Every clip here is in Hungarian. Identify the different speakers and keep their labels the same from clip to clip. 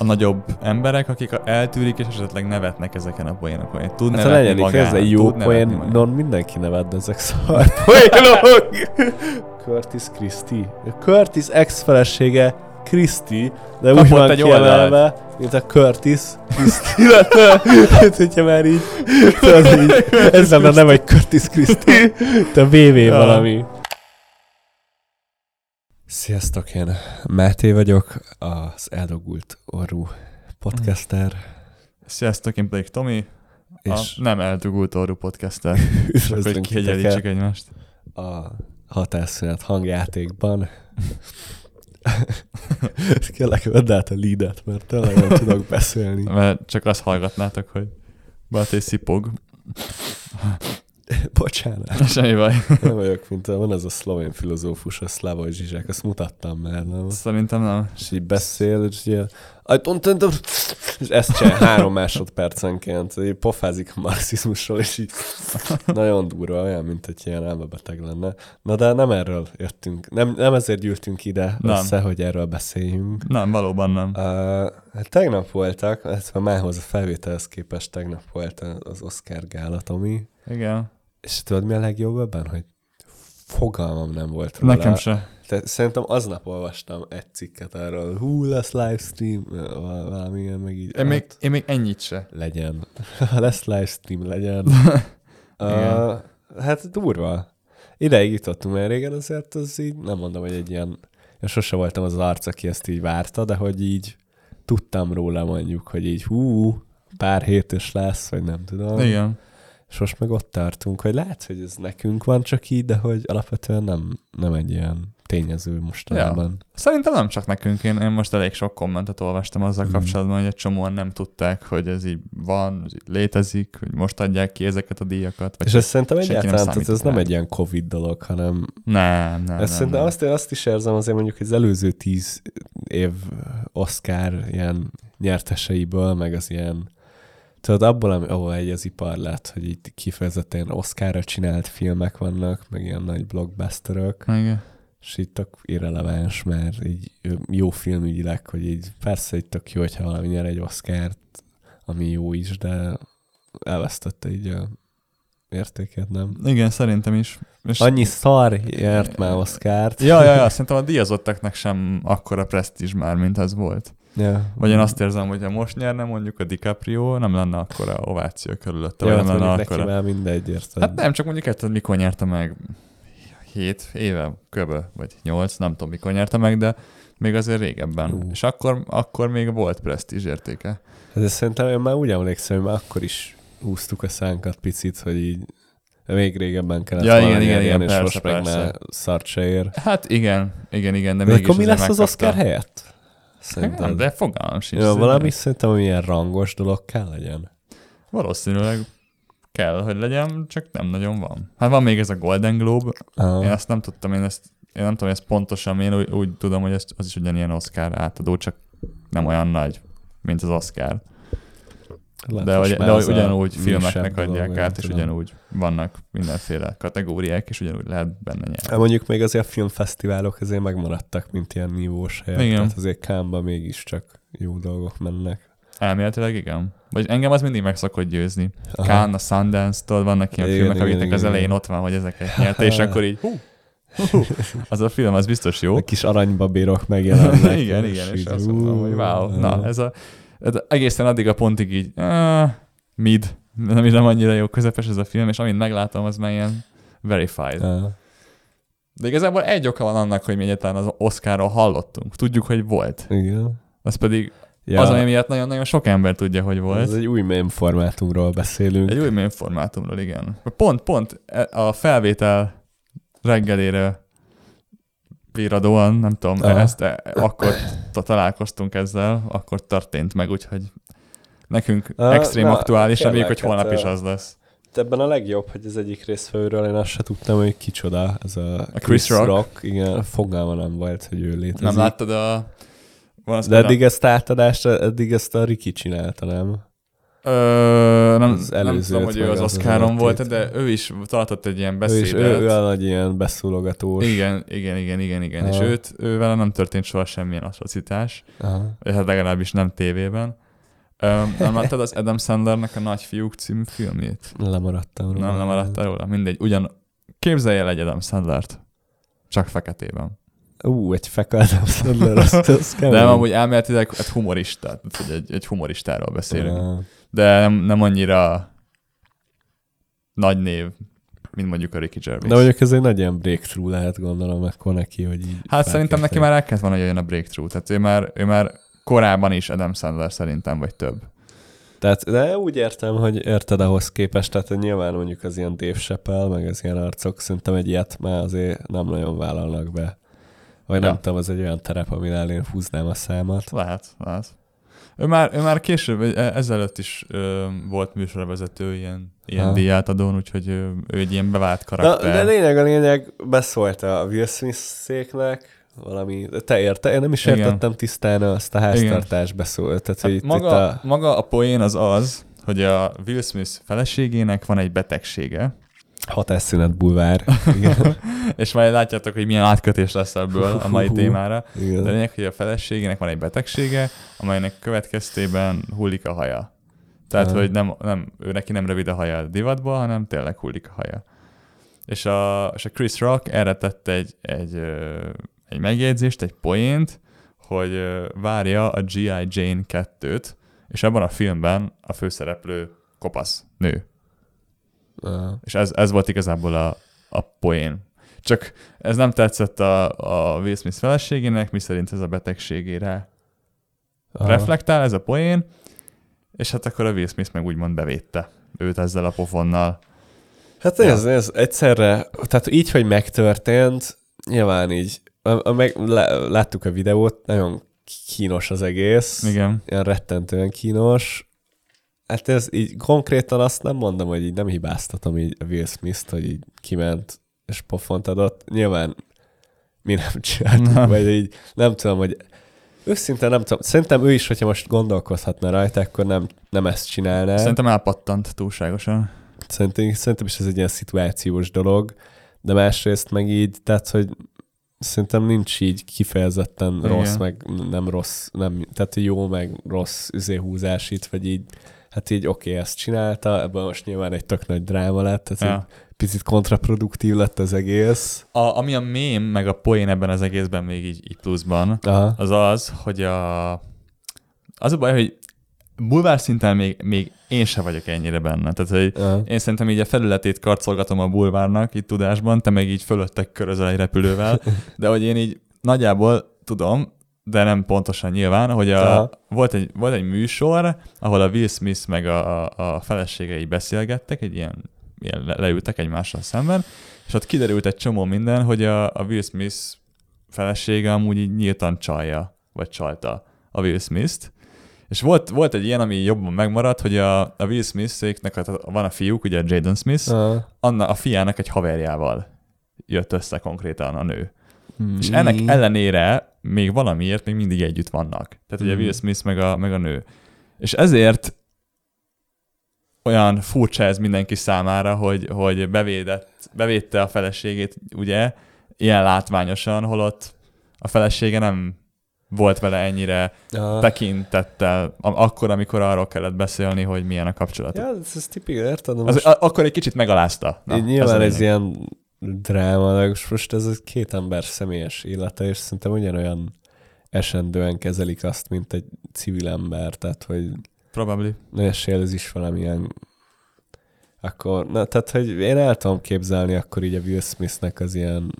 Speaker 1: a nagyobb emberek, akik eltűrik, és esetleg nevetnek ezeken a poénokon. Én Tud
Speaker 2: Hát
Speaker 1: nevetni magán,
Speaker 2: ez egy jó poénon mindenki neved, de ezek szar poénok. Curtis Christie. Curtis ex-felesége Christie, de úgy
Speaker 1: Kapott
Speaker 2: van
Speaker 1: egy
Speaker 2: kiemelve, mint a Curtis lenne. Hát, hogyha már így, tudod, így ez lenne nem egy Curtis Christie, de VV valami. Sziasztok, én Máté vagyok, az eldogult orrú podcaster.
Speaker 1: Sziasztok, én pedig Tomi, a
Speaker 2: És
Speaker 1: nem eltugult orrú podcaster. Csak hogy
Speaker 2: üdvözlünk
Speaker 1: kiegyenlítsük egymást.
Speaker 2: a hatásszünet hangjátékban. Kérlek, vedd át a leadet, mert tényleg nem tudok beszélni.
Speaker 1: Mert csak azt hallgatnátok, hogy Baté szipog.
Speaker 2: Bocsánat.
Speaker 1: Semmi baj.
Speaker 2: Nem vagyok, mint a, van ez a szlovén filozófus, a Slavoj Zsizsák, azt mutattam már, nem?
Speaker 1: Szerintem nem.
Speaker 2: És így beszél, és ilyen, I don't és ezt csinál három másodpercenként, így pofázik a marxizmusról, és így nagyon durva, olyan, mint egy ilyen elmebeteg lenne. Na de nem erről jöttünk, nem, nem ezért gyűltünk ide
Speaker 1: Nem.
Speaker 2: össze, hogy erről beszéljünk.
Speaker 1: Nem, valóban nem.
Speaker 2: Uh, tegnap voltak, ez a mához a felvételhez képest tegnap volt az Oscar gála, Tomi.
Speaker 1: Igen.
Speaker 2: És tudod, mi a legjobb ebben? Hogy fogalmam nem volt róla.
Speaker 1: Nekem se.
Speaker 2: Te, szerintem aznap olvastam egy cikket erről, hú, lesz livestream, val- valamilyen, meg így.
Speaker 1: Én még,
Speaker 2: hát,
Speaker 1: én még ennyit se.
Speaker 2: legyen. lesz livestream, legyen. Uh, hát durva. Ideig jutottunk, mert régen azért az így, nem mondom, hogy egy ilyen, én sose voltam az, az arc, aki ezt így várta, de hogy így tudtam róla mondjuk, hogy így hú, pár hét is lesz, vagy nem tudom.
Speaker 1: Igen.
Speaker 2: És most meg ott tartunk, hogy lehet, hogy ez nekünk van csak így, de hogy alapvetően nem, nem egy ilyen tényező mostanában.
Speaker 1: Szerintem nem csak nekünk, én, én most elég sok kommentet olvastam azzal
Speaker 2: Mhm.
Speaker 1: kapcsolatban, hogy egy csomóan nem tudták, hogy ez így van, ez így létezik, hogy most adják ki ezeket a díjakat. Vagy
Speaker 2: És ez szerintem
Speaker 1: nem
Speaker 2: egyáltalán, tehát ez nem egy ilyen Covid dolog, hanem
Speaker 1: nem, nem,
Speaker 2: ez
Speaker 1: nem,
Speaker 2: szerintem
Speaker 1: nem.
Speaker 2: azt, azt is érzem azért mondjuk hogy az előző tíz év Oscar ilyen nyerteseiből, meg az ilyen tudod, abból, ami- ahol egy az ipar lett, hogy itt kifejezetten Oscarra csinált filmek vannak, meg ilyen nagy blockbusterök,
Speaker 1: Igen.
Speaker 2: és itt tök irreleváns, mert így jó filmügyileg, hogy így persze itt tök jó, hogyha valami nyer egy Oscárt, ami jó is, de elvesztette így a értéket, nem?
Speaker 1: Igen, szerintem is. És
Speaker 2: Annyi szar nyert már Oscárt.
Speaker 1: Ja, ja, ja, szerintem a díjazottaknak sem akkora presztízs már, mint az volt.
Speaker 2: ja.
Speaker 1: Vagy én azt érzem, hogy ha most nyerne mondjuk a DiCaprio, nem lenne akkora ováció körülötte,
Speaker 2: Ja,
Speaker 1: vagy
Speaker 2: hát
Speaker 1: nem lenne akkora.
Speaker 2: már mindegy, érted?
Speaker 1: Hát nem, csak mondjuk érted, mikor nyerte meg 7 éve, kb. vagy 8, nem tudom mikor nyerte meg, de még azért régebben.
Speaker 2: Ú.
Speaker 1: És akkor, akkor még volt presztízs értéke.
Speaker 2: Hát ez szerintem én már úgy emlékszem, hogy már akkor is húztuk a szánkat picit, hogy így még régebben kellett
Speaker 1: Ja, igen, igen, igen,
Speaker 2: és
Speaker 1: persze,
Speaker 2: most meg
Speaker 1: persze.
Speaker 2: már szart se ér.
Speaker 1: Hát igen, igen, igen, de,
Speaker 2: De,
Speaker 1: mégis
Speaker 2: akkor mi lesz az. Oscar helyett?
Speaker 1: Hát,
Speaker 2: Szerintem.
Speaker 1: de fogalmam sincs.
Speaker 2: Ja, valami szerintem, hogy ilyen rangos dolog kell legyen.
Speaker 1: Valószínűleg kell, hogy legyen, csak nem nagyon van. Hát van még ez a Golden Globe,
Speaker 2: Ah.
Speaker 1: Én azt nem tudtam, én ezt, én nem tudom, ez pontosan, én úgy, úgy tudom, hogy ez, az is ugyanilyen Oscar átadó, csak nem olyan nagy, mint az Oscar.
Speaker 2: Lehet,
Speaker 1: de hogy, de ugyanúgy filmeknek
Speaker 2: dolog,
Speaker 1: adják
Speaker 2: nem
Speaker 1: át, és
Speaker 2: tudom.
Speaker 1: ugyanúgy vannak mindenféle kategóriák, és ugyanúgy lehet benne
Speaker 2: Hát
Speaker 1: nyerni.
Speaker 2: mondjuk még azért a filmfesztiválok azért megmaradtak, mint ilyen nívós helyek.
Speaker 1: Igen.
Speaker 2: Tehát azért Kámba mégiscsak jó dolgok mennek.
Speaker 1: Elméletileg igen. Vagy engem az mindig meg szokott győzni. Cannes, a Sundance-től vannak ilyen
Speaker 2: Igen,
Speaker 1: filmek, amiknek az elején ott van, hogy ezeket nyerte, és akkor így hú, hú, az a film az biztos jó.
Speaker 2: A kis aranybabérok megjelennek.
Speaker 1: igen, igen, és
Speaker 2: így,
Speaker 1: azt mondom, hogy wow, na, ez a- egészen addig a pontig így, uh, mid, nem is nem annyira jó, közepes ez a film, és amint meglátom, az már ilyen verified.
Speaker 2: Ah.
Speaker 1: De igazából egy oka van annak, hogy mi egyáltalán az Oscarról hallottunk. Tudjuk, hogy volt.
Speaker 2: Igen.
Speaker 1: Az pedig
Speaker 2: Ja,
Speaker 1: az, ami miatt nagyon-nagyon sok ember tudja, hogy volt.
Speaker 2: ez egy új meme formátumról beszélünk.
Speaker 1: Egy új mém formátumról, igen. Pont, pont e- a felvétel reggelére viradóan, nem tudom,
Speaker 2: Aha.
Speaker 1: ezt akkor ta- találkoztunk ezzel, akkor történt meg, úgyhogy nekünk
Speaker 2: Ah,
Speaker 1: extrém
Speaker 2: na,
Speaker 1: aktuális, reméljük, hogy
Speaker 2: hát,
Speaker 1: holnap is
Speaker 2: ö,
Speaker 1: az lesz.
Speaker 2: Ebben a legjobb, hogy az egyik részfőről én azt se tudtam, hogy kicsoda ez a,
Speaker 1: A Chris Rock.
Speaker 2: Igen, fogalma nem volt, hogy ő létezik.
Speaker 1: Nem láttad a... Van az
Speaker 2: De eddig ezt átadást, eddig ezt a Riki csinálta, nem?
Speaker 1: Ö, nem,
Speaker 2: Az
Speaker 1: nem tudom, hogy ő az Oscaron volt, de ő is tartott egy ilyen
Speaker 2: Ő
Speaker 1: beszédet.
Speaker 2: is, ő, ő a nagy ilyen beszólogatós.
Speaker 1: Igen, igen, igen, igen, igen. És
Speaker 2: Aha.
Speaker 1: őt, ővel nem történt soha semmilyen atrocitás, hát legalábbis nem tévében. Öm, nem láttad az Adam Sandlernek a Nagyfiúk című filmjét?
Speaker 2: Lemaradtam róla.
Speaker 1: Nem, maradtál róla? Mindegy. Ugyan képzelj el egy Adam Sandlert. Csak feketében.
Speaker 2: Ú, egy fekadám Sandler, azt, azt.
Speaker 1: De amúgy elméletileg hát humorista, tehát hogy egy, egy humoristáról beszélünk.
Speaker 2: Ah.
Speaker 1: De nem, nem annyira nagy név, mint mondjuk a Ricky Gervais.
Speaker 2: De mondjuk ez egy nagy ilyen breakthrough lehet gondolom akkor neki, hogy így
Speaker 1: Hát szerintem neki már el kellett volna, hogy jöjjön a breakthrough. Tehát ő már, ő már korábban is Adam Sandler szerintem, vagy több.
Speaker 2: Tehát, de úgy értem, hogy érted ahhoz képest, tehát nyilván mondjuk az ilyen Dave Chappelle, meg az ilyen arcok, szerintem egy ilyet már azért nem nagyon vállalnak be. Vagy nem
Speaker 1: Ja.
Speaker 2: tudom, az egy olyan terep, amin én húznám a számat.
Speaker 1: Lehet, lehet. Ő már, ő már később, e- ezelőtt is ö, volt műsorvezető ilyen, ilyen
Speaker 2: Ha.
Speaker 1: díjátadón, úgyhogy ő, ő egy ilyen bevált karakter.
Speaker 2: de lényeg a lényeg, beszólt a Will Smith-széknek, valami, te érte, én nem is
Speaker 1: Igen.
Speaker 2: értettem tisztán azt a háztartás beszólt. Tehát, hogy
Speaker 1: Hát
Speaker 2: itt,
Speaker 1: maga,
Speaker 2: itt a,
Speaker 1: maga a poén az az, hogy a Will Smith feleségének van egy betegsége,
Speaker 2: hatásszünet bulvár. Igen.
Speaker 1: és majd látjátok, hogy milyen átkötés lesz ebből a mai témára. De
Speaker 2: Igen.
Speaker 1: lényeg, hogy a feleségének van egy betegsége, amelynek következtében hullik a haja. Tehát, hogy nem, nem, ő neki nem rövid a haja divatból, hanem tényleg hullik a haja. És a, és a Chris Rock erre tett egy, egy, egy megjegyzést, egy poént, hogy várja a G.I. Jane 2-t, és abban a filmben a főszereplő kopasz nő. És ez, ez volt igazából a, a poén. Csak ez nem tetszett a, a Will Smith feleségének, miszerint ez a betegségére
Speaker 2: Aha.
Speaker 1: reflektál, ez a poén, és hát akkor a Will Smith meg úgymond bevédte őt ezzel a pofonnal.
Speaker 2: Hát
Speaker 1: Ja.
Speaker 2: ez, ez egyszerre, tehát így, hogy megtörtént, nyilván így, a, a meg, le, láttuk a videót, nagyon kínos az egész,
Speaker 1: Igen.
Speaker 2: ilyen rettentően kínos. Hát ez így konkrétan azt nem mondom, hogy így nem hibáztatom így a Will Smith-t, hogy így kiment és pofont adott. Nyilván mi nem csináltuk,
Speaker 1: Nem.
Speaker 2: vagy így nem tudom, hogy őszintén nem tudom. Szerintem ő is, hogyha most gondolkozhatna rajta, akkor nem, nem ezt csinálná.
Speaker 1: Szerintem elpattant túlságosan.
Speaker 2: Szerintem, szerintem is ez egy ilyen szituációs dolog, de másrészt meg így, tehát, hogy szerintem nincs így kifejezetten
Speaker 1: Igen.
Speaker 2: rossz, meg nem rossz, nem, tehát jó, meg rossz üzéhúzás itt, vagy így, hát így oké, okay, ezt csinálta, ebben most nyilván egy tök nagy dráma lett, ez ja. Picit kontraproduktív lett az egész.
Speaker 1: A, ami a mém, meg a poén ebben az egészben még így, így pluszban,
Speaker 2: Aha.
Speaker 1: az az, hogy a... Az a baj, hogy bulvár szinten még, még én se vagyok ennyire benne. Tehát, hogy
Speaker 2: Aha.
Speaker 1: én szerintem így a felületét karcolgatom a bulvárnak itt tudásban, te meg így fölöttek körözel egy repülővel, de hogy én így nagyjából tudom, de nem pontosan nyilván, hogy a,
Speaker 2: Aha.
Speaker 1: volt, egy, volt egy műsor, ahol a Will Smith meg a, a, a feleségei beszélgettek, egy ilyen, ilyen le, leültek egymással szemben, és ott kiderült egy csomó minden, hogy a, a Will Smith felesége amúgy így nyíltan csalja, vagy csalta a Will Smith-t, és volt, volt egy ilyen, ami jobban megmaradt, hogy a, a Will Smith-éknek a- van a fiúk, ugye a Jaden Smith,
Speaker 2: Aha.
Speaker 1: Anna, a fiának egy haverjával jött össze konkrétan a nő.
Speaker 2: Hmm.
Speaker 1: És ennek ellenére még valamiért még mindig együtt vannak. Tehát ugye
Speaker 2: Mhm.
Speaker 1: Will Smith meg a, meg a nő. És ezért olyan furcsa ez mindenki számára, hogy, hogy bevédett, bevédte a feleségét, ugye, ilyen látványosan, holott a felesége nem volt vele ennyire
Speaker 2: Aha.
Speaker 1: tekintettel, akkor, amikor arról kellett beszélni, hogy milyen a kapcsolat.
Speaker 2: Ja, ez, ez tipikus, érted? Na
Speaker 1: Az,
Speaker 2: most-
Speaker 1: akkor egy kicsit megalázta.
Speaker 2: Na,
Speaker 1: ez
Speaker 2: nyilván ez,
Speaker 1: lényeg.
Speaker 2: ilyen dráma, de most- ez a két ember személyes élete, és szerintem ugyanolyan esendően kezelik azt, mint egy civil ember, tehát hogy
Speaker 1: Probably.
Speaker 2: ne esél ez is valamilyen akkor, na, tehát, hogy én el tudom képzelni akkor így a Will Smithnek az ilyen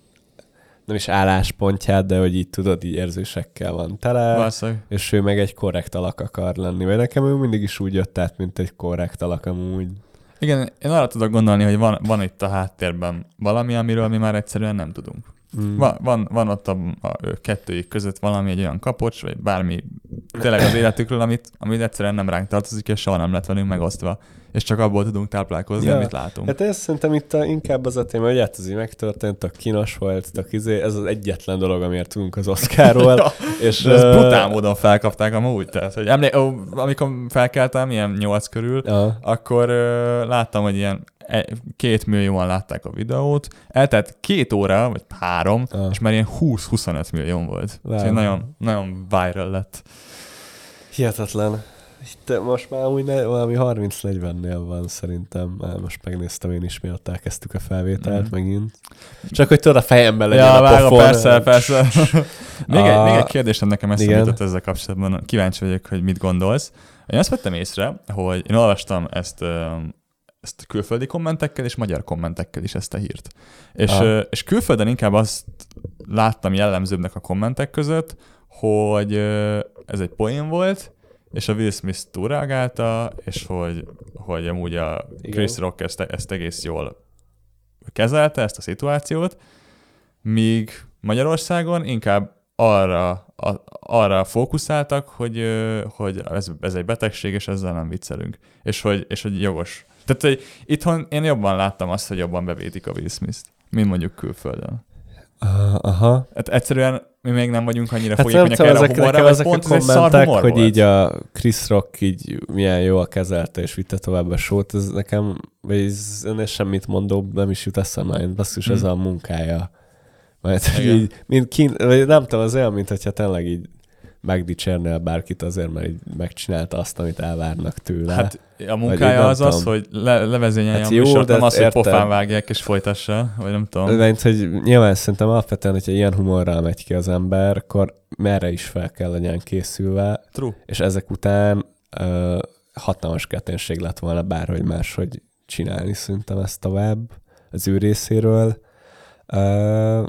Speaker 2: nem is álláspontját, de hogy így tudod, így érzésekkel van tele,
Speaker 1: Valószínűleg.
Speaker 2: és ő meg egy korrekt alak akar lenni. Vagy nekem ő mindig is úgy jött át, mint egy korrekt alak amúgy.
Speaker 1: Igen, én arra tudok gondolni, hogy van, van itt a háttérben valami, amiről mi már egyszerűen nem tudunk.
Speaker 2: Mm.
Speaker 1: Van, van, van ott a, a kettőjük között valami, egy olyan kapocs, vagy bármi tényleg az életükről, amit, amit egyszerűen nem ránk tartozik, és soha nem lett velünk megosztva. És csak abból tudunk táplálkozni,
Speaker 2: Ja.
Speaker 1: amit látunk.
Speaker 2: Hát ez szerintem itt a, inkább az a téma, hogy hát ez így megtörtént, tök kínos volt, tök izé, ez az egyetlen dolog, amiért tudunk az Oscarról.
Speaker 1: Ja,
Speaker 2: és
Speaker 1: és ezt
Speaker 2: ö,
Speaker 1: brutál módon felkapták amúgy. Tehát, hogy emlé- ó, amikor felkeltem, ilyen nyolc körül,
Speaker 2: Ja.
Speaker 1: akkor ö, láttam, hogy ilyen e- két millióan látták a videót, eltelt két óra, vagy három,
Speaker 2: Ah.
Speaker 1: és már ilyen 20-25 millió volt.
Speaker 2: Wow.
Speaker 1: Wow. nagyon, nagyon viral lett.
Speaker 2: Hihetetlen. Itt most már úgy ne, valami 30-40-nél van szerintem. Már most megnéztem én is, miatt elkezdtük a felvételt
Speaker 1: Mhm.
Speaker 2: megint. Csak hogy tudod, a fejemben legyen
Speaker 1: Ja,
Speaker 2: a
Speaker 1: vágom,
Speaker 2: pofon.
Speaker 1: persze, persze. még, egy,
Speaker 2: A-
Speaker 1: még egy kérdésem nekem eszembe jutott ezzel kapcsolatban. Kíváncsi vagyok, hogy mit gondolsz. Én azt vettem észre, hogy én olvastam ezt, ezt külföldi kommentekkel és magyar kommentekkel is ezt a hírt. És,
Speaker 2: Ah.
Speaker 1: és külföldön inkább azt láttam jellemzőbbnek a kommentek között, hogy ez egy poén volt, és a Will Smith túlreagálta, és hogy, hogy amúgy a
Speaker 2: Igen.
Speaker 1: Chris Rock ezt, ezt egész jól kezelte, ezt a szituációt, míg Magyarországon inkább arra, a, arra fókuszáltak, hogy, hogy ez, ez egy betegség, és ezzel nem viccelünk. És hogy, és hogy jogos. Tehát, hogy itthon én jobban láttam azt, hogy jobban bevétik a Will Smith-t, mint mondjuk külföldön.
Speaker 2: Ah, Aha.
Speaker 1: Hát egyszerűen mi még nem vagyunk annyira
Speaker 2: Hát
Speaker 1: fogékonyak erre a
Speaker 2: ezek,
Speaker 1: humorra,
Speaker 2: nekem
Speaker 1: vagy
Speaker 2: ezek a
Speaker 1: pont ez szar
Speaker 2: kommentek,
Speaker 1: humor
Speaker 2: hogy
Speaker 1: volt.
Speaker 2: így a Chris Rock így milyen jól kezelte és vitte tovább a sót, ez nekem, vagy ez ennél semmit mondó, nem is jut eszembe, basszus, ez
Speaker 1: Hmm.
Speaker 2: a munkája. Mert
Speaker 1: Igen.
Speaker 2: így, mint kín, vagy nem tudom, az olyan, mint hogyha tényleg így megdicsérnél bárkit azért, mert így megcsinálta azt, amit elvárnak tőle.
Speaker 1: Hát a munkája az az, hogy le, levezényelje
Speaker 2: Hát
Speaker 1: a
Speaker 2: jó,
Speaker 1: műsort, nem az, hogy
Speaker 2: érted.
Speaker 1: pofán vágják és folytassa, vagy nem tudom.
Speaker 2: Mint, hogy nyilván szerintem alapvetően, hogyha ilyen humorral megy ki az ember, akkor merre is fel kell legyen készülve,
Speaker 1: True.
Speaker 2: és ezek után ö, hatalmas keténség lett volna bárhogy máshogy csinálni szerintem ezt tovább az ő részéről. Ö,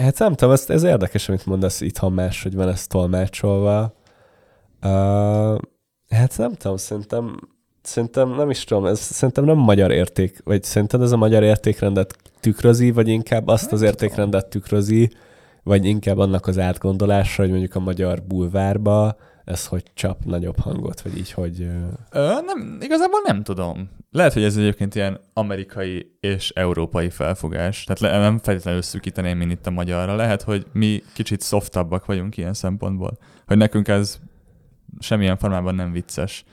Speaker 2: hát nem tudom, ez, ez érdekes, amit mondasz, itthon máshogy van ez tolmácsolva. Ö, hát nem tudom, szerintem szerintem nem is tudom, ez szerintem nem magyar érték, vagy szerinted ez a magyar értékrendet tükrözi, vagy inkább azt az értékrendet tükrözi, vagy inkább annak az átgondolása, hogy mondjuk a magyar bulvárba ez hogy csap nagyobb hangot, vagy így, hogy... ö,
Speaker 1: nem, igazából nem tudom. Lehet, hogy ez egyébként ilyen amerikai és európai felfogás. Tehát le, nem feltétlenül szűkíteném, mint itt a magyarra. Lehet, hogy mi kicsit softabbak vagyunk ilyen szempontból. Hogy nekünk ez semmilyen formában nem vicces.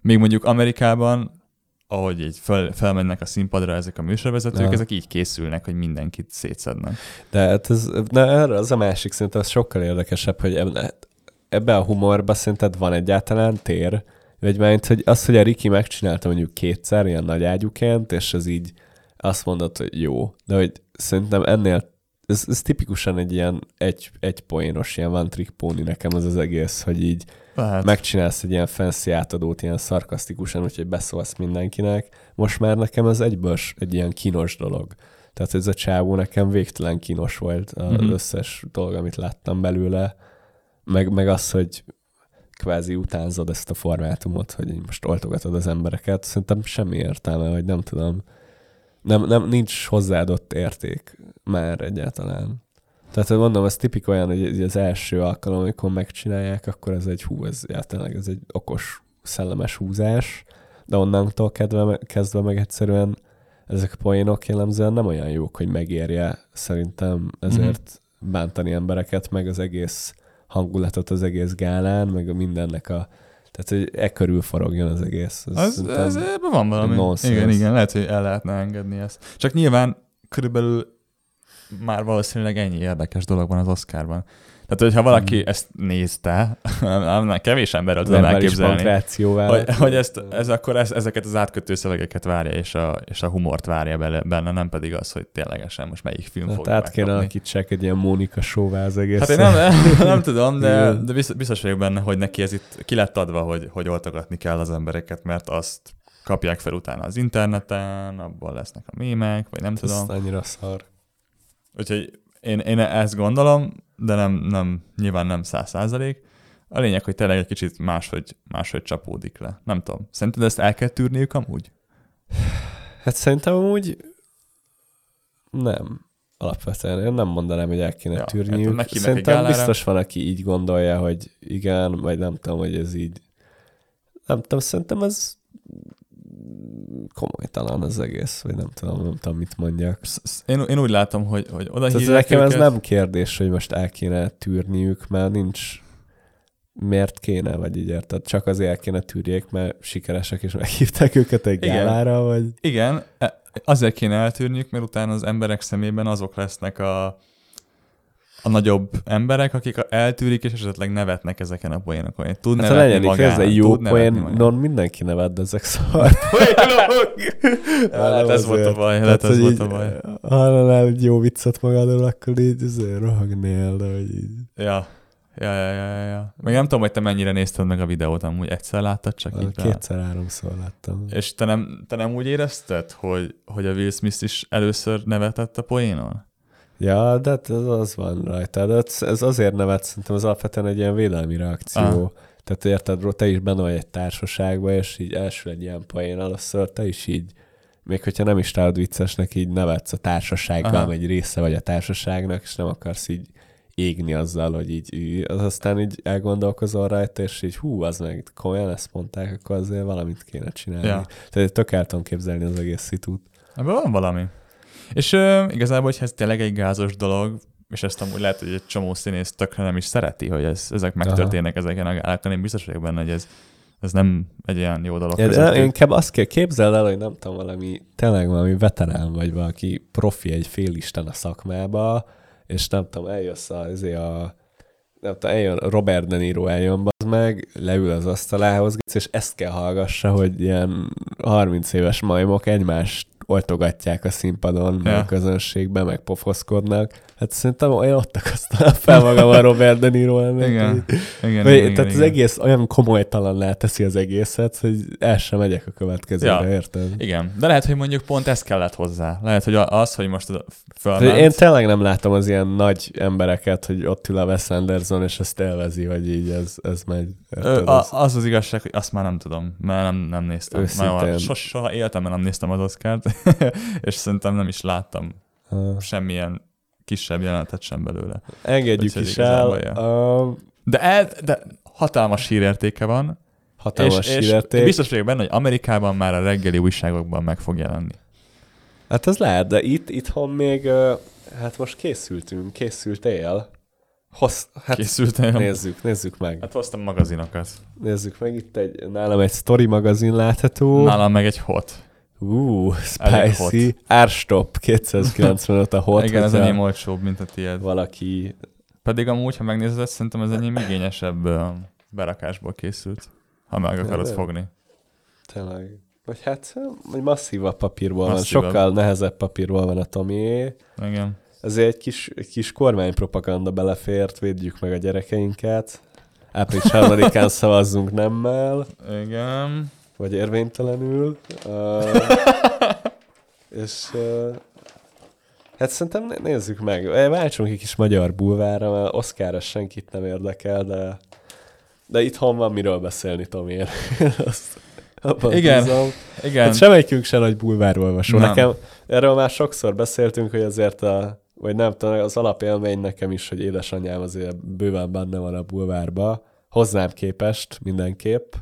Speaker 1: Még mondjuk Amerikában, ahogy így fel, felmennek a színpadra ezek a műsorvezetők,
Speaker 2: Ja.
Speaker 1: ezek így készülnek, hogy mindenkit szétszednek.
Speaker 2: De hát ez, na, erre az a másik, szerintem az sokkal érdekesebb, hogy ebbe, a humorba szerinted van egyáltalán tér, vagy mert, hogy az, hogy a Riki megcsinálta mondjuk kétszer ilyen nagy ágyúként, és ez így azt mondod, hogy jó, de hogy szerintem ennél ez, ez tipikusan egy ilyen egy, egy poénos, ilyen van trick pony nekem az az egész, hogy így
Speaker 1: Lehet.
Speaker 2: megcsinálsz egy ilyen fancy átadót ilyen szarkasztikusan, úgyhogy beszólsz mindenkinek. Most már nekem ez egyből egy ilyen kínos dolog. Tehát ez a csávó nekem végtelen kínos volt az
Speaker 1: Mhm.
Speaker 2: mm-hmm. összes dolog, amit láttam belőle. Meg, meg az, hogy kvázi utánzod ezt a formátumot, hogy most oltogatod az embereket. Szerintem semmi értelme, vagy nem tudom. Nem, nem, nincs hozzáadott érték már egyáltalán. Tehát hogy mondom, ez tipik olyan, hogy az első alkalom, amikor megcsinálják, akkor ez egy hú, ez ja, tényleg ez egy okos, szellemes húzás, de onnantól kedve, kezdve meg egyszerűen ezek a poénok jellemzően nem olyan jók, hogy megérje szerintem ezért mm-hmm. bántani embereket, meg az egész hangulatot az egész gálán, meg a mindennek a tehát, hogy e körül forogjon az egész. Ez
Speaker 1: Az, ez, ebben van valami.
Speaker 2: nonsense.
Speaker 1: Igen, igen, lehet, hogy el lehetne engedni ezt. Csak nyilván körülbelül már valószínűleg ennyi érdekes dolog van az Oscarban. Tehát, hogyha valaki
Speaker 2: Hmm.
Speaker 1: ezt nézte, nem, nem, kevés emberről tudom elképzelni, hogy, hogy ezt, ez akkor ez, ezeket az átkötő szövegeket várja, és a, és a humort várja bele, benne, nem pedig az, hogy ténylegesen most melyik film
Speaker 2: Hát
Speaker 1: fog
Speaker 2: át kéne alakítsák egy ilyen Mónika sóvá az egész.
Speaker 1: Hát én nem, nem tudom, de, de biztos, biztos vagyok benne, hogy neki ez itt ki lett adva, hogy, hogy oltogatni kell az embereket, mert azt kapják fel utána az interneten, abból lesznek a mémek, vagy nem
Speaker 2: Ez
Speaker 1: tudom.
Speaker 2: annyira szar.
Speaker 1: Úgyhogy én, én ezt gondolom, de nem, nem nyilván nem száz százalék. A lényeg, hogy tényleg egy kicsit máshogy, máshogy csapódik le. Nem tudom. Szerinted ezt el kell tűrniük amúgy?
Speaker 2: Hát szerintem amúgy nem. alapvetően. Én nem mondanám, hogy el kéne
Speaker 1: Ja, hát
Speaker 2: tűrniük.
Speaker 1: egy
Speaker 2: Szerintem biztos van, aki így gondolja, hogy igen, vagy nem tudom, hogy ez így... Nem tudom, szerintem ez komolytalan az egész, vagy nem tudom, nem tudom, mit mondjak.
Speaker 1: Én, én úgy látom, hogy, hogy oda
Speaker 2: Tehát nekem ez
Speaker 1: őket,
Speaker 2: nem kérdés, hogy most el kéne tűrniük, mert nincs miért kéne, vagy így érted? Csak azért el kéne tűrjék, mert sikeresek, és meghívták őket egy
Speaker 1: Igen.
Speaker 2: gálára, vagy...
Speaker 1: Igen, e- azért kéne eltűrniük, mert utána az emberek szemében azok lesznek a, a nagyobb emberek, akik a- eltűrik, és esetleg nevetnek ezeken a poénokon. Én Tud
Speaker 2: Hát
Speaker 1: nevetni
Speaker 2: legyen
Speaker 1: magán,
Speaker 2: ez egy jó
Speaker 1: magán.
Speaker 2: poénon mindenki neved, de ezek szar.
Speaker 1: Lehet ez volt a baj, lehet ez volt a baj.
Speaker 2: Hallanál egy jó viccet magadról, akkor így azért rohagnél, de hogy így...
Speaker 1: Ja. Ja, ja, ja, ja. Még nem tudom, hogy te mennyire nézted meg a videót, amúgy egyszer láttad csak így. rá.
Speaker 2: Kétszer-háromszor láttam.
Speaker 1: És te nem, te nem úgy érezted, hogy, hogy a Will Smith is először nevetett a poénon?
Speaker 2: Ja, de hát ez az van rajta. De ez- azért nevet, szerintem az alapvetően egy ilyen védelmi reakció.
Speaker 1: Ah.
Speaker 2: Tehát érted, te is benne vagy egy társaságban, és így első egy ilyen poén először, te is így, még hogyha nem is találod viccesnek, így nevetsz a társaságban,
Speaker 1: Aha.
Speaker 2: egy része vagy a társaságnak, és nem akarsz így égni azzal, hogy így, az aztán így elgondolkozol rajta, és így hú, az meg komolyan ezt mondták, akkor azért valamit kéne csinálni.
Speaker 1: Ja.
Speaker 2: Tehát tök el tudom képzelni az egész szitút.
Speaker 1: Ebben van valami. És ö, igazából, hogyha ez tényleg egy gázos dolog, és ezt amúgy lehet, hogy egy csomó színész tökre nem is szereti, hogy ez, ezek megtörténnek ezeken a gálákon. Én biztos vagyok benne, hogy ez, ez nem egy olyan jó dolog.
Speaker 2: Ja, de
Speaker 1: közöttük.
Speaker 2: inkább azt kell képzeld el, hogy nem tudom, valami, tényleg valami veterán vagy valaki profi egy félisten a szakmába, és nem tudom, eljössz a, azért a nem tudom, eljön Robert De Niro eljön, az meg, leül az asztalához, és ezt kell hallgassa, hogy ilyen 30 éves majmok egymást oltogatják a színpadon,
Speaker 1: Ja.
Speaker 2: ja. a közönségben, meg pofoszkodnak. Hát szerintem olyan ott akasztanám fel magam a Robert De Niro ennek,
Speaker 1: Igen,
Speaker 2: hogy-
Speaker 1: igen,
Speaker 2: vagy,
Speaker 1: igen,
Speaker 2: tehát
Speaker 1: igen,
Speaker 2: az egész olyan komolytalan teszi az egészet, hogy el sem megyek a következőre,
Speaker 1: Ja.
Speaker 2: érted?
Speaker 1: Igen, de lehet, hogy mondjuk pont ez kellett hozzá. Lehet, hogy az, hogy most
Speaker 2: Tehát
Speaker 1: fölment...
Speaker 2: Én tényleg nem látom az ilyen nagy embereket, hogy ott ül a Wes Anderson, és ezt élvezi, hogy így ez, ez megy. Érted?
Speaker 1: a, az az igazság, hogy azt már nem tudom, mert nem, nem néztem.
Speaker 2: Őszintén.
Speaker 1: Már sos, soha életemben nem néztem az Oscárt, és szerintem nem is láttam semmilyen kisebb jelenetet sem belőle.
Speaker 2: Engedjük
Speaker 1: Úgyhogy
Speaker 2: is el.
Speaker 1: De, el, de hatalmas hírértéke van,
Speaker 2: hatalmas
Speaker 1: és, és
Speaker 2: hírérték.
Speaker 1: biztos vagyok benne, hogy Amerikában már a reggeli újságokban meg fog jelenni.
Speaker 2: Hát ez lehet, de itt, itthon még, hát most készültünk, készültél. Hossz, hát
Speaker 1: Készültem.
Speaker 2: nézzük, nézzük meg.
Speaker 1: Hát hoztam magazinokat.
Speaker 2: Nézzük meg, itt egy, nálam egy story magazin látható.
Speaker 1: Nálam meg egy hot.
Speaker 2: Ú,
Speaker 1: Elég
Speaker 2: spicy. Árstop 295 a hot.
Speaker 1: Igen, ez enyém olcsóbb, mint a tiéd.
Speaker 2: Valaki
Speaker 1: Pedig amúgy, ha megnézed, szerintem az enyém igényesebb berakásból készült. Ha meg akarod
Speaker 2: Tényleg?
Speaker 1: fogni.
Speaker 2: Tényleg. Vagy hát vagy masszívabb papírból
Speaker 1: Masszívabb.
Speaker 2: van, sokkal nehezebb papírból van a Tomi.
Speaker 1: Igen.
Speaker 2: Ezért egy kis, egy kis kormánypropaganda belefért, védjük meg a gyerekeinket. Április 3-án szavazzunk nemmel,
Speaker 1: Igen.
Speaker 2: Vagy érvénytelenül. Uh, és uh, hát szerintem né- nézzük meg. Váltsunk egy kis magyar bulvára, mert Oszkára senkit nem érdekel, de, de itthon van miről beszélni, Tomi. Azt, abban
Speaker 1: Igen.
Speaker 2: bízom.
Speaker 1: Igen.
Speaker 2: Hát semmelyikünk se nagy bulvárolvasó.
Speaker 1: Nem.
Speaker 2: Nekem erről már sokszor beszéltünk, hogy azért a, vagy nem tudom, az alapélmény nekem is, hogy édesanyám azért bőven benne van a bulvárba, hozzám képest mindenképp,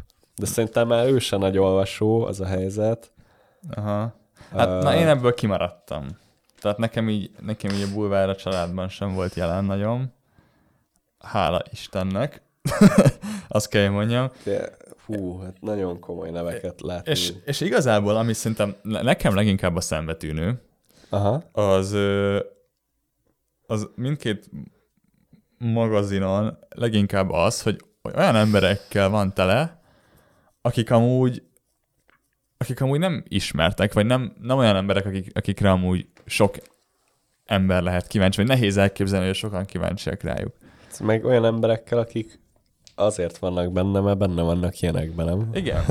Speaker 2: de szerintem már ő se nagy olvasó, az a helyzet.
Speaker 1: Aha. Hát
Speaker 2: Ö,
Speaker 1: na én ebből kimaradtam. Tehát nekem így, nekem így a bulvár a családban sem volt jelen nagyon. Hála Istennek. Azt kell, hogy mondjam.
Speaker 2: De, hú, hát nagyon komoly neveket látni.
Speaker 1: És, és igazából, ami szerintem ne- nekem leginkább a szembetűnő,
Speaker 2: Aha.
Speaker 1: az, az mindkét magazinon leginkább az, hogy olyan emberekkel van tele, akik amúgy akik amúgy nem ismertek, vagy nem, nem olyan emberek, akik, akikre amúgy sok ember lehet kíváncsi, vagy nehéz elképzelni, hogy sokan kíváncsiak rájuk.
Speaker 2: Meg olyan emberekkel, akik azért vannak benne, mert benne vannak ilyenekben, nem?
Speaker 1: Igen.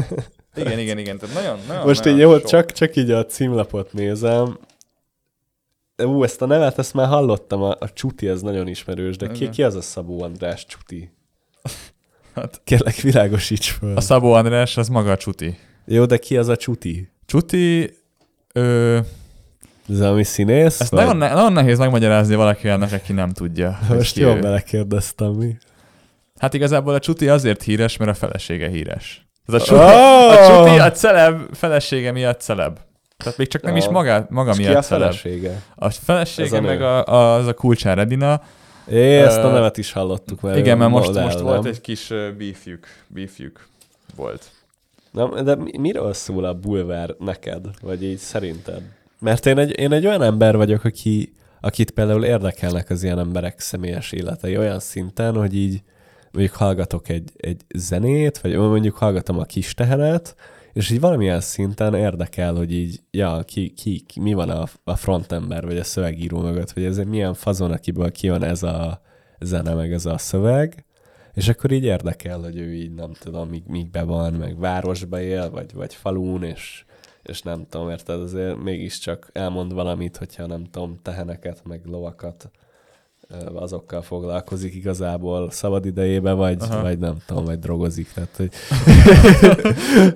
Speaker 1: Igen, igen, igen. Tehát nagyon, nagyon,
Speaker 2: Most
Speaker 1: nagyon
Speaker 2: így jó,
Speaker 1: sok.
Speaker 2: csak, csak így a címlapot nézem. Ú, ezt a nevet, ezt már hallottam, a, a Csuti, ez nagyon ismerős, de ki, ki az a Szabó András Csuti?
Speaker 1: Hát-
Speaker 2: Kérlek, világosíts föl.
Speaker 1: A Szabó András, az maga a Csuti.
Speaker 2: Jó, de ki az a Csuti?
Speaker 1: Csuti, ö,
Speaker 2: Ez ami színész?
Speaker 1: Ezt nagyon, ne, nagyon nehéz megmagyarázni valakinek, aki nem tudja.
Speaker 2: Most jól belekérdeztem, mi?
Speaker 1: Hát igazából a Csuti azért híres, mert a felesége híres. Ez a Csuti,
Speaker 2: Oh!
Speaker 1: a, Csuti a celeb felesége miatt celeb. Tehát még csak nem is
Speaker 2: Ah.
Speaker 1: maga, maga
Speaker 2: És ki a
Speaker 1: miatt celeb.
Speaker 2: felesége?
Speaker 1: A
Speaker 2: Ez
Speaker 1: felesége
Speaker 2: a nő.
Speaker 1: meg a, a, az a Kulcsár Edina.
Speaker 2: É, ezt a nevet is hallottuk már.
Speaker 1: Igen, mert most, most volt egy kis beefjük. Beefjük volt.
Speaker 2: Nem, de mi- miről szól a bulvár neked? Vagy így szerinted? Mert én egy, én egy olyan ember vagyok, aki, akit például érdekelnek az ilyen emberek személyes életei olyan szinten, hogy így mondjuk hallgatok egy, egy zenét, vagy mondjuk hallgatom a kis tehenet, és így valamilyen szinten érdekel, hogy így, ja, ki, ki, ki mi van a, a frontember, vagy a szövegíró mögött, vagy ez egy milyen fazon, akiből ki van ez a zene, meg ez a szöveg, és akkor így érdekel, hogy ő így nem tudom, míg, mígbe van, meg városba él, vagy, vagy falun, és, és nem tudom, érted, azért mégiscsak elmond valamit, hogyha nem tudom, teheneket, meg lovakat azokkal foglalkozik igazából szabad idejébe, vagy,
Speaker 1: Aha.
Speaker 2: vagy nem tudom, vagy drogozik. Tehát, hogy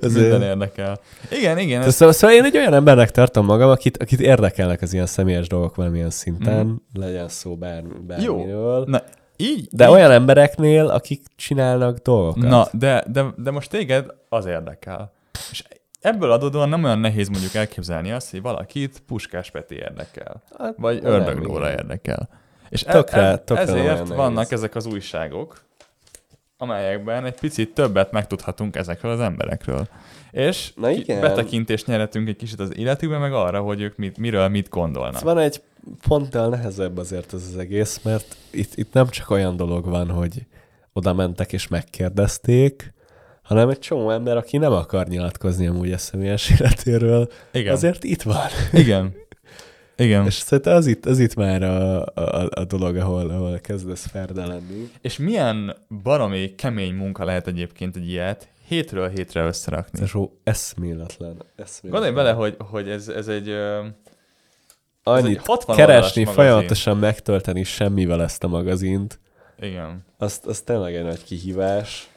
Speaker 1: Minden érdekel. Igen, igen. Ez,
Speaker 2: Szóval, szóval én egy olyan embernek tartom magam, akit, akit érdekelnek az ilyen személyes dolgok valamilyen szinten, mm. legyen szó bár, bármiről.
Speaker 1: na, így,
Speaker 2: De
Speaker 1: így,
Speaker 2: olyan embereknél, akik csinálnak dolgokat.
Speaker 1: Na, de, de, de most téged az érdekel. És ebből adódóan nem olyan nehéz mondjuk elképzelni azt, hogy valakit Puskás Peti érdekel.
Speaker 2: Hát,
Speaker 1: Vagy Ördög. Nóra érdekel. És
Speaker 2: Tökre-
Speaker 1: e, e,
Speaker 2: tökre nem olyan
Speaker 1: ezért vannak ezek az újságok, amelyekben egy picit többet megtudhatunk ezekről az emberekről. És
Speaker 2: Na igen.
Speaker 1: betekintést nyerhetünk egy kicsit az életükbe, meg arra, hogy ők mit, miről mit gondolnak.
Speaker 2: Ez van egy ponttal nehezebb azért ez az egész, mert itt, itt nem csak olyan dolog van, hogy oda mentek és megkérdezték, hanem egy csomó ember, aki nem akar nyilatkozni amúgy a személyes életéről,
Speaker 1: Igen.
Speaker 2: azért itt van.
Speaker 1: Igen. Igen.
Speaker 2: És szerintem az itt, az itt már a, a, a dolog, ahol, ahol kezdesz ferde lenni.
Speaker 1: És milyen baromi kemény munka lehet egyébként egy ilyet hétről hétre összerakni.
Speaker 2: Ez ó, eszméletlen. eszméletlen.
Speaker 1: Gondolj bele, hogy, hogy ez, ez egy... ö, Ez
Speaker 2: Annyit
Speaker 1: egy 60
Speaker 2: keresni, folyamatosan megtölteni semmivel ezt a magazint,
Speaker 1: Igen.
Speaker 2: az, az tényleg egy nagy kihívás.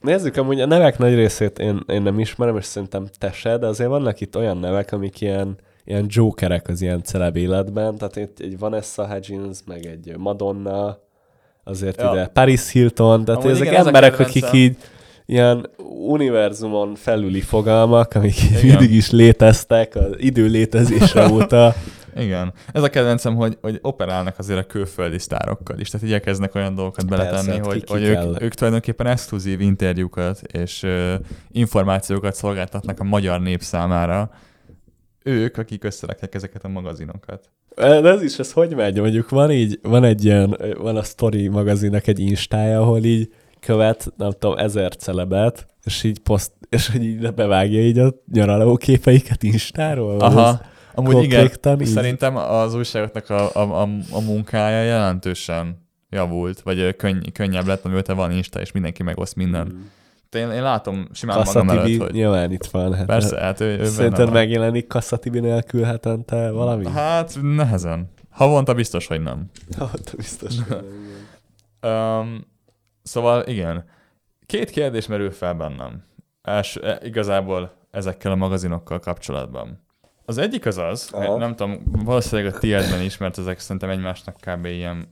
Speaker 2: Nézzük, amúgy a nevek nagy részét én, én nem ismerem, és szerintem te se, de azért vannak itt olyan nevek, amik ilyen, ilyen jokerek az ilyen celeb életben, tehát itt egy Vanessa Hudgens, meg egy Madonna, azért
Speaker 1: Ja.
Speaker 2: ide Paris Hilton, tehát
Speaker 1: Amúgy
Speaker 2: ezek
Speaker 1: igen,
Speaker 2: emberek,
Speaker 1: kedvencem.
Speaker 2: akik így ilyen univerzumon felüli fogalmak, amik
Speaker 1: Igen.
Speaker 2: mindig is léteztek az idő létezése óta.
Speaker 1: Igen. Ez a kedvencem, hogy, hogy operálnak azért a külföldi sztárokkal is, tehát igyekeznek olyan dolgokat
Speaker 2: Persze,
Speaker 1: beletenni,
Speaker 2: hát
Speaker 1: hogy,
Speaker 2: ki- ki
Speaker 1: hogy
Speaker 2: kell.
Speaker 1: ők, ők tulajdonképpen exkluzív interjúkat és ö, információkat szolgáltatnak a magyar nép számára. Ők, akik összerakják ezeket a magazinokat.
Speaker 2: De ez is, ez hogy megy? Mondjuk van így, van egy ilyen, van a Story magazinnak egy instája, ahol így követ, nem tudom, ezer celebet, és így poszt, és hogy így bevágja így a nyaraló képeiket instáról?
Speaker 1: Aha.
Speaker 2: ez
Speaker 1: Amúgy igen,
Speaker 2: így?
Speaker 1: szerintem az újságoknak a, a, a, a munkája jelentősen javult, vagy könny, könnyebb lett, amióta van Insta, és mindenki megoszt mindent.
Speaker 2: Mm.
Speaker 1: Én, én látom simán
Speaker 2: Kassa
Speaker 1: magam
Speaker 2: Tibi
Speaker 1: előtt, hogy
Speaker 2: nyilván itt van. Hát,
Speaker 1: persze, hát ő, ő benne
Speaker 2: Szerinted megjelenik Kassa Tibi nélkül hetente valami?
Speaker 1: Hát nehezen. Havonta biztos, hogy nem.
Speaker 2: Hát, biztos. hogy nem.
Speaker 1: Um, szóval igen, két kérdés merül fel bennem. Els, e, igazából ezekkel a magazinokkal kapcsolatban. Az egyik az az,
Speaker 2: Aha.
Speaker 1: nem tudom, valószínűleg a tiédben is, mert ezek szerintem egymásnak kb. ilyen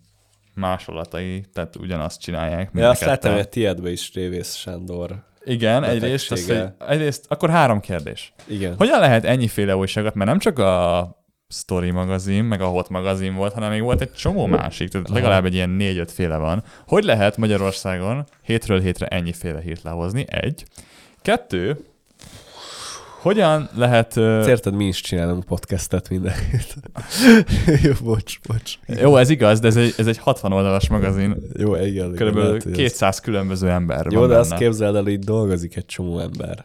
Speaker 1: másolatai, tehát ugyanazt csinálják. a
Speaker 2: azt láttam, hogy a tiédbe is Révész Sándor.
Speaker 1: Igen, egyrészt, az, hogy, egyrészt, akkor három kérdés.
Speaker 2: Igen.
Speaker 1: Hogyan lehet ennyiféle újságot, mert nem csak a Story magazin, meg a Hot magazin volt, hanem még volt egy csomó másik, tehát legalább egy ilyen négy-öt féle van. Hogy lehet Magyarországon hétről hétre ennyiféle hírt lehozni? Egy. Kettő. Hogyan lehet...
Speaker 2: Ezt Érted, mi is csinálunk podcastet mindenkit. Jó, bocs, bocs.
Speaker 1: Jó, ez igaz, de ez egy, ez egy 60 oldalas magazin.
Speaker 2: Jó, igen.
Speaker 1: Körülbelül
Speaker 2: lehet, hogy ez-
Speaker 1: 200 különböző ember
Speaker 2: Jó, de azt
Speaker 1: benne.
Speaker 2: képzeld el, hogy dolgozik egy csomó ember.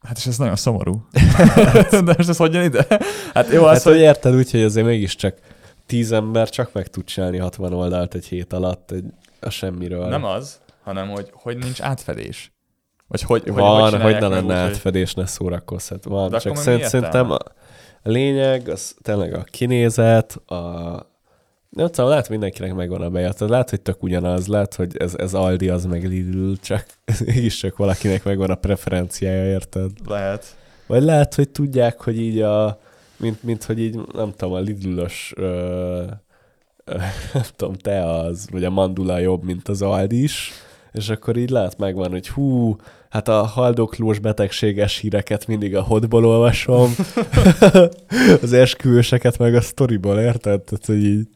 Speaker 1: Hát és ez nagyon szomorú. de most ez hogy jön ide? Hát jó,
Speaker 2: Hát,
Speaker 1: az,
Speaker 2: hogy
Speaker 1: hogy...
Speaker 2: érted úgy, hogy azért mégiscsak tíz ember csak meg tud csinálni 60 oldalt egy hét alatt, egy, a semmiről.
Speaker 1: Nem az, hanem hogy, hogy nincs átfedés. Vagy hogy, hogy,
Speaker 2: Van, hogy,
Speaker 1: csinálják
Speaker 2: ne lenne
Speaker 1: úgy, hogy-
Speaker 2: átfedés, ne szórakozhat. Van,
Speaker 1: De
Speaker 2: csak szerint, szerintem a, lényeg az tényleg a kinézet, a nem tudom, lehet mindenkinek megvan a bejat. Lehet, hogy tök ugyanaz, lehet, hogy ez, ez Aldi, az meg Lidl, csak mégis csak valakinek megvan a preferenciája, érted?
Speaker 1: Lehet.
Speaker 2: Vagy lehet, hogy tudják, hogy így a mint, mint hogy így, nem tudom, a Lidl-ös, nem tudom, te az, vagy a mandula jobb, mint az Aldis, és akkor így lehet megvan, hogy hú, hát a haldoklós betegséges híreket mindig a hotból olvasom, az esküvőseket meg a storyból, érted? Tehát, hogy így...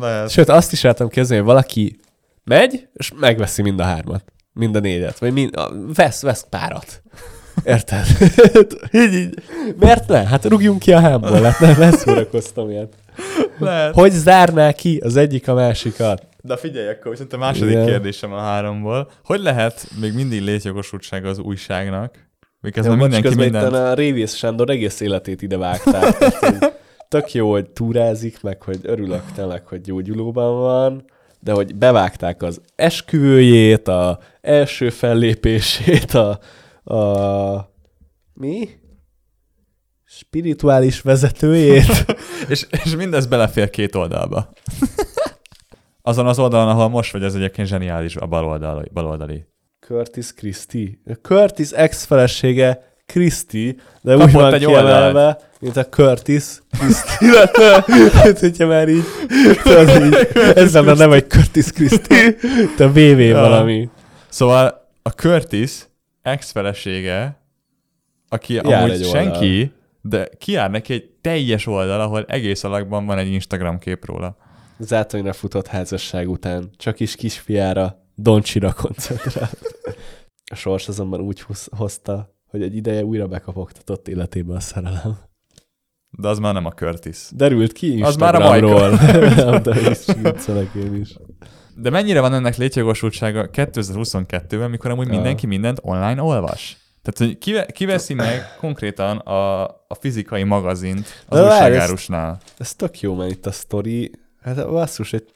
Speaker 1: Lehet.
Speaker 2: Sőt, azt is láttam képzelni, hogy valaki megy, és megveszi mind a hármat. Mind a négyet. Vagy mind, a, vesz, vesz párat. Érted? így, így. Miért ne? Hát rúgjunk ki a hámból, hát nem leszórakoztam ilyet.
Speaker 1: Lehet.
Speaker 2: Hogy zárná ki az egyik a másikat?
Speaker 1: De figyelj, akkor viszont a második
Speaker 2: Igen.
Speaker 1: kérdésem a háromból. Hogy lehet még mindig létjogosultsága az újságnak? Miközben
Speaker 2: Ja,
Speaker 1: mindenki mindent...
Speaker 2: a Révész Sándor egész életét ide vágták. Tök jó, hogy túrázik, meg hogy örülök tényleg, hogy gyógyulóban van, de hogy bevágták az esküvőjét, a első fellépését, a, a mi? Spirituális vezetőjét.
Speaker 1: És, és mindez belefér két oldalba. Azon az oldalon, ahol most vagy, ez egyébként zseniális a baloldali. baloldali.
Speaker 2: Curtis Christie. Curtis ex-felesége Christie, de úgy
Speaker 1: Kapott
Speaker 2: van
Speaker 1: egy
Speaker 2: kiemelve, mint a Curtis Christie mint hogyha már így, tudod, így ez lenne nem egy Curtis Christie, te VV
Speaker 1: Ja.
Speaker 2: valami.
Speaker 1: Szóval a Curtis ex-felesége, aki
Speaker 2: Jár
Speaker 1: amúgy
Speaker 2: oldal.
Speaker 1: senki, de kiár neki egy teljes oldal, ahol egész alakban van egy Instagram kép róla.
Speaker 2: Zátonyra futott házasság után, csak is kisfiára, Doncsira koncentrál. A sors azonban úgy hoz- hozta, hogy egy ideje újra bekapogtatott életébe a szerelem.
Speaker 1: De az már nem a Curtis.
Speaker 2: Derült ki
Speaker 1: Az már a
Speaker 2: Instagramról. én is.
Speaker 1: De mennyire van ennek létjogosultsága 2022-ben, mikor amúgy
Speaker 2: Ja.
Speaker 1: mindenki mindent online olvas? Tehát, hogy kive, kiveszi meg konkrétan a, a fizikai magazint az
Speaker 2: De
Speaker 1: újságárusnál?
Speaker 2: Ez tök jó, mert itt a sztori, hát basszus, egy,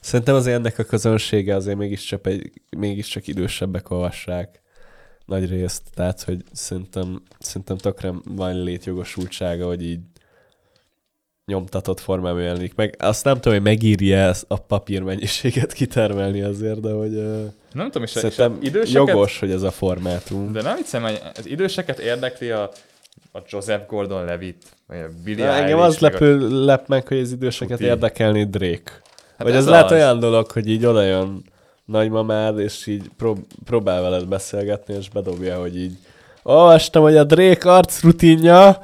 Speaker 2: szerintem azért ennek a közönsége azért mégiscsak, egy, mégiscsak idősebbek olvassák nagy részt, tehát hogy szerintem, szerintem tökre van létjogosultsága, hogy így nyomtatott formában jelenik meg. Azt nem tudom, hogy megírja a papírmennyiséget kitermelni azért, de hogy
Speaker 1: Nem tudom, és, és
Speaker 2: szerintem
Speaker 1: a időseket,
Speaker 2: jogos, hogy ez a formátum.
Speaker 1: De nem hiszem, hogy az időseket érdekli a, a Joseph Gordon-Levitt, a Billy
Speaker 2: De engem az lepő, lep meg, hogy az időseket
Speaker 1: Tuti.
Speaker 2: érdekelni Drake.
Speaker 1: Hát
Speaker 2: Vagy
Speaker 1: ez
Speaker 2: az lehet olyan dolog, hogy így oda jön nagymamád, és így prób- próbál veled beszélgetni, és bedobja, hogy így olvastam, hogy a Drake arcrutinja,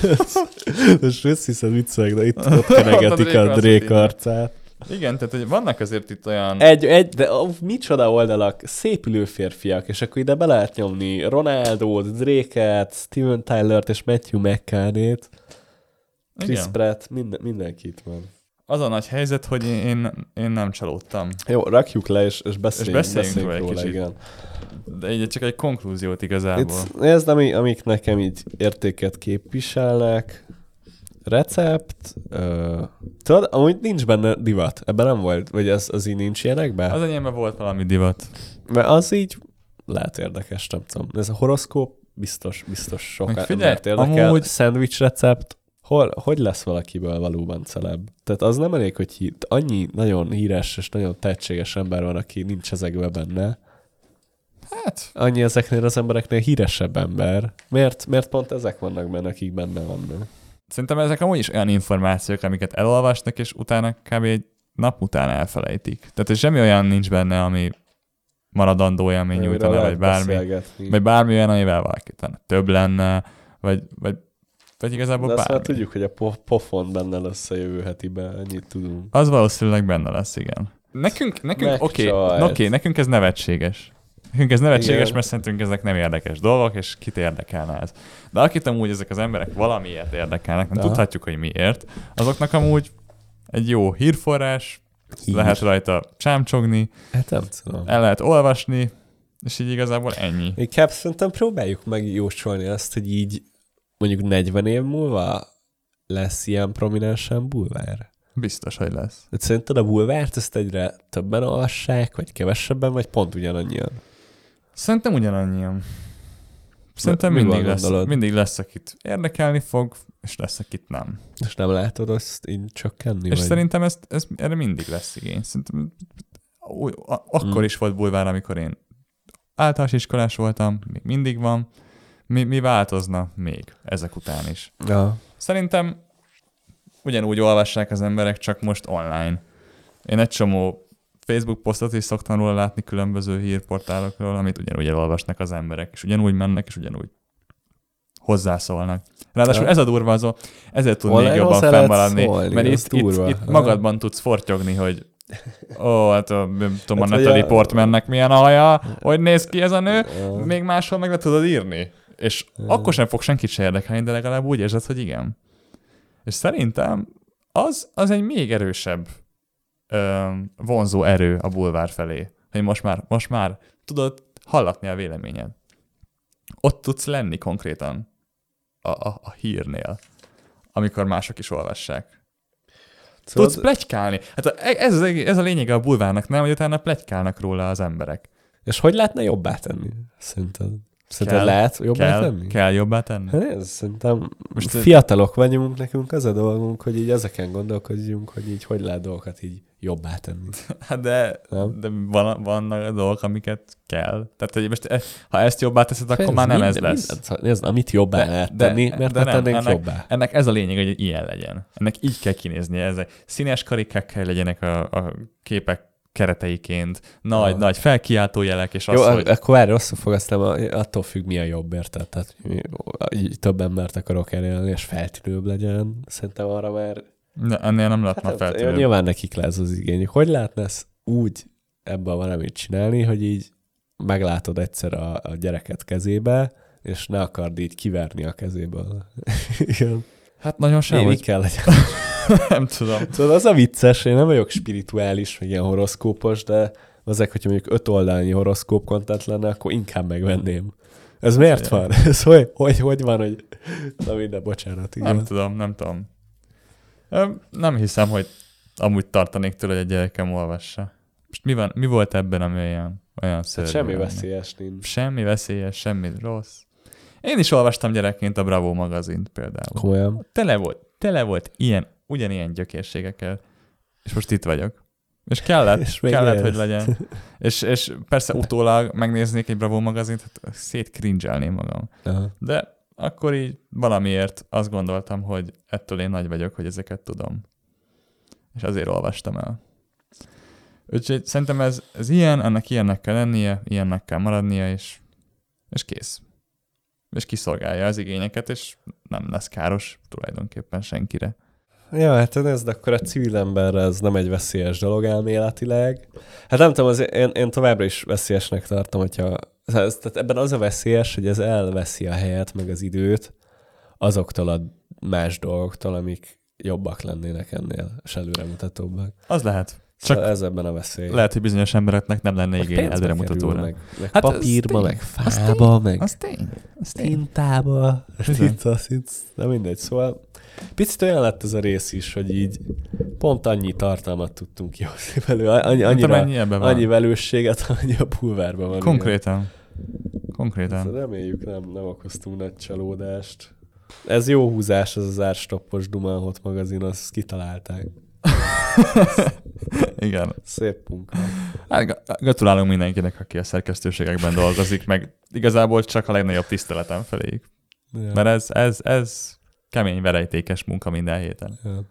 Speaker 2: és összhiszed viccek, de itt ott kenegetik a Drake arcát.
Speaker 1: Igen, tehát hogy vannak azért itt olyan...
Speaker 2: Egy, egy, de ó, micsoda oldalak, szépülő férfiak, és akkor ide be lehet nyomni Ronaldot, Drake-et, Steven Tyler-t és Matthew McCann-ét, Chris
Speaker 1: Igen.
Speaker 2: Pratt, minden, mindenki itt van.
Speaker 1: Az a nagy helyzet, hogy én, én, én nem csalódtam.
Speaker 2: Jó, rakjuk le, és, és beszéljünk,
Speaker 1: És beszéljünk
Speaker 2: beszéljünk
Speaker 1: róla egy
Speaker 2: róla,
Speaker 1: kicsit.
Speaker 2: igen.
Speaker 1: De így csak egy konklúziót igazából.
Speaker 2: Itt, ez ami, amik nekem így értéket képviselnek. Recept. Ö, tudod, amúgy nincs benne divat. Ebben nem volt, vagy az, az így nincs ilyenekben?
Speaker 1: Az enyémben volt valami divat.
Speaker 2: Mert az így lehet érdekes, nem tudom. Ez a horoszkóp biztos, biztos sok
Speaker 1: Meg figyelj,
Speaker 2: érdekel.
Speaker 1: amúgy-
Speaker 2: Szendvics recept. Hol, hogy lesz valakiből valóban celeb? Tehát az nem elég, hogy hí- annyi nagyon híres és nagyon tehetséges ember van, aki nincs ezekben benne.
Speaker 1: Hát,
Speaker 2: annyi ezeknél az embereknél híresebb ember. Miért, miért pont ezek vannak benne, akik benne vannak?
Speaker 1: Szerintem ezek amúgy is olyan információk, amiket elolvasnak, és utána kb. egy nap után elfelejtik. Tehát semmi olyan nincs benne, ami maradandó élmény nyújtana, vagy bármi. Vagy bármi olyan, amivel valaki több lenne, vagy, vagy, vagy igazából
Speaker 2: De azt
Speaker 1: bármi.
Speaker 2: már tudjuk, hogy a po- pofon benne lesz a jövő hetiben, ennyit tudunk.
Speaker 1: Az valószínűleg benne lesz, igen. Nekünk, nekünk oké, okay, okay, nekünk ez nevetséges. Ez nevetséges,
Speaker 2: Igen.
Speaker 1: mert szerintünk ezek nem érdekes dolgok, és kit érdekelne ez. De akit amúgy ezek az emberek valamiért érdekelnek, nem
Speaker 2: Aha.
Speaker 1: tudhatjuk, hogy miért, azoknak amúgy egy jó hírforrás,
Speaker 2: Hír.
Speaker 1: lehet rajta csámcsogni,
Speaker 2: Hát nem tudom.
Speaker 1: el lehet olvasni, és így igazából ennyi.
Speaker 2: Inkább szerintem próbáljuk meg jósolni azt, hogy így mondjuk 40 év múlva lesz ilyen prominensen bulvár.
Speaker 1: Biztos, hogy lesz.
Speaker 2: De szerinted a bulvárt ezt egyre többen olvassák, vagy kevesebben, vagy pont ugyanannyian?
Speaker 1: Szerintem ugyanannyian. Szerintem
Speaker 2: mi
Speaker 1: mindig lesz,
Speaker 2: gondolod?
Speaker 1: mindig lesz, akit érdekelni fog, és lesz, akit nem.
Speaker 2: És nem látod azt így csökkenni?
Speaker 1: És
Speaker 2: vagy?
Speaker 1: szerintem ez, ez, erre mindig lesz igény. Szerintem akkor
Speaker 2: Mm.
Speaker 1: is volt bulvár, amikor én általános iskolás voltam, még mindig van, Mi, mi változna még ezek után is?
Speaker 2: Ja.
Speaker 1: Szerintem ugyanúgy olvassák az emberek, csak most online. Én egy csomó Facebook posztot is szoktam róla látni különböző hírportálokról, amit ugyanúgy elolvasnak az emberek, és ugyanúgy mennek, és ugyanúgy hozzászólnak. Ráadásul ez a durva azon, ezért tud még
Speaker 2: Online
Speaker 1: jobban fennmaradni,
Speaker 2: szólni,
Speaker 1: mert
Speaker 2: az
Speaker 1: itt, itt,
Speaker 2: durva.
Speaker 1: itt magadban tudsz fortyogni, hogy ó, hát a, nem tudom, a
Speaker 2: Hát,
Speaker 1: Natalie
Speaker 2: a-
Speaker 1: Portmannek milyen a haja, hogy néz ki ez a nő, még máshol meg le tudod írni. És akkor sem fog senkit se érdekelni, de legalább úgy érzed, hogy igen. És szerintem az, az egy még erősebb vonzó erő a bulvár felé. Hogy most már, most már tudod hallatni a véleményed. Ott tudsz lenni konkrétan a, a, a hírnél, amikor mások is olvassák.
Speaker 2: Szóval
Speaker 1: Tudsz plegykálni. Hát a- ez, ez a lényege a bulvárnak, nem? Hogy utána plegykálnak róla az emberek.
Speaker 2: És hogy lehetne jobbá tenni? Szerinted? Szerinted
Speaker 1: Kell-
Speaker 2: lehet jobbá
Speaker 1: Kell,
Speaker 2: tenni?
Speaker 1: kell jobbá tenni?
Speaker 2: Hát ez szerintem
Speaker 1: Most
Speaker 2: fiatalok vagyunk, nekünk az a dolgunk, hogy így ezeken gondolkodjunk, hogy így hogy lehet dolgokat így jobbá tenni.
Speaker 1: Hát de,
Speaker 2: Nem?
Speaker 1: de van, vannak dolgok, amiket kell. Tehát, hogy most e- ha ezt jobbá teszed, akkor már nem ez
Speaker 2: Minden-
Speaker 1: lesz.
Speaker 2: minden- szóval Nézd, amit jobbá
Speaker 1: De-
Speaker 2: lehet
Speaker 1: de-
Speaker 2: tenni, mert
Speaker 1: de
Speaker 2: ne
Speaker 1: nem, ennek-
Speaker 2: jobbá.
Speaker 1: Ennek ez a lényeg, hogy ilyen legyen. Ennek így kell kinéznie. Ez színes karikák kell legyenek a, a képek kereteiként, nagy,
Speaker 2: Ah.
Speaker 1: nagy felkiáltó jelek, és az,
Speaker 2: Jó,
Speaker 1: hogy...
Speaker 2: akkor várj, rosszul fogasztam, attól függ, mi a jobb, érted? Tehát több embert akarok elérni, és feltűnőbb legyen. Szerintem arra már...
Speaker 1: Ne, ennél nem lehetne
Speaker 2: Hát,
Speaker 1: feltűnő.
Speaker 2: nyilván nekik lesz az igény. Hogy lehetne ezt úgy ebben valamit csinálni, hogy így meglátod egyszer a, a gyereket kezébe, és ne akard így kiverni a kezéből. Igen.
Speaker 1: Hát nagyon sem,
Speaker 2: Én
Speaker 1: hogy
Speaker 2: kell legyen.
Speaker 1: nem tudom.
Speaker 2: Szóval az a vicces, én nem vagyok spirituális, meg ilyen horoszkópos, de azek, hogyha mondjuk öt oldalnyi horoszkóp kontent lenne, akkor inkább megvenném. Ez miért van? Ez hogy, hogy, hogy van, hogy... Na minden, bocsánat, igen.
Speaker 1: Nem tudom, nem tudom. Nem hiszem, hogy amúgy tartanék tőle, hogy a gyerekem olvassa. Most mi, van, mi volt ebben, ami olyan, olyan
Speaker 2: Hát
Speaker 1: szörnyű?
Speaker 2: semmi
Speaker 1: lenne?
Speaker 2: veszélyes nincs.
Speaker 1: Semmi veszélyes, semmi rossz. Én is olvastam gyerekként a Bravo magazint például.
Speaker 2: Komolyan.
Speaker 1: Tele volt, tele volt ilyen, ugyanilyen gyökérségekkel. És most itt vagyok. És kellett,
Speaker 2: És
Speaker 1: kellett,
Speaker 2: élsz.
Speaker 1: hogy legyen. És, és persze utólag megnéznék egy Bravo magazint, hát szétkringelném magam.
Speaker 2: Aha.
Speaker 1: De akkor így valamiért azt gondoltam, hogy ettől én nagy vagyok, hogy ezeket tudom. És azért olvastam el. Úgyhogy szerintem ez, ez ilyen, ennek ilyennek kell lennie, ilyennek kell maradnia, és, és kész. És kiszolgálja az igényeket, és nem lesz káros tulajdonképpen senkire.
Speaker 2: Ja, hát ez akkor a civil emberre ez nem egy veszélyes dolog elméletileg. Hát nem tudom, az, én, én továbbra is veszélyesnek tartom, hogyha... Ez, tehát ebben az a veszélyes, hogy ez elveszi a helyet, meg az időt azoktól a más dolgoktól, amik jobbak lennének ennél, és előremutatóbbak.
Speaker 1: Az lehet.
Speaker 2: Csak
Speaker 1: Csak
Speaker 2: ez ebben a veszély.
Speaker 1: lehet, hogy bizonyos embereknek nem lenne igény előremutatóra.
Speaker 2: Meg, meg
Speaker 1: Hát az
Speaker 2: papírba, meg
Speaker 1: Az
Speaker 2: fába, meg
Speaker 1: Az tény. Az tény.
Speaker 2: tintába. Tinta, nem mindegy. Szóval picit olyan lett ez a rész is, hogy így pont annyi tartalmat tudtunk kihozni belőle. Annyi,
Speaker 1: Hát
Speaker 2: annyira,
Speaker 1: van.
Speaker 2: annyi velősséget, annyi a pulvárban van.
Speaker 1: Konkrétan.
Speaker 2: Igen.
Speaker 1: Konkrétan.
Speaker 2: Szóval reméljük nem, nem okoztunk nagy csalódást. Ez jó húzás, ez az árstoppos Dumanhot magazin, azt kitalálták.
Speaker 1: Igen.
Speaker 2: Szép munka.
Speaker 1: Hát, gra- gratulálunk mindenkinek, aki a szerkesztőségekben dolgozik, meg igazából csak a legnagyobb tiszteletem feléjük.
Speaker 2: Ja.
Speaker 1: Mert ez, ez, ez kemény, verejtékes munka minden héten.
Speaker 2: Ja.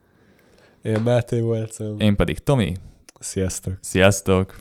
Speaker 2: Én Máté voltam.
Speaker 1: Én pedig Tomi.
Speaker 2: Sziasztok.
Speaker 1: Sziasztok!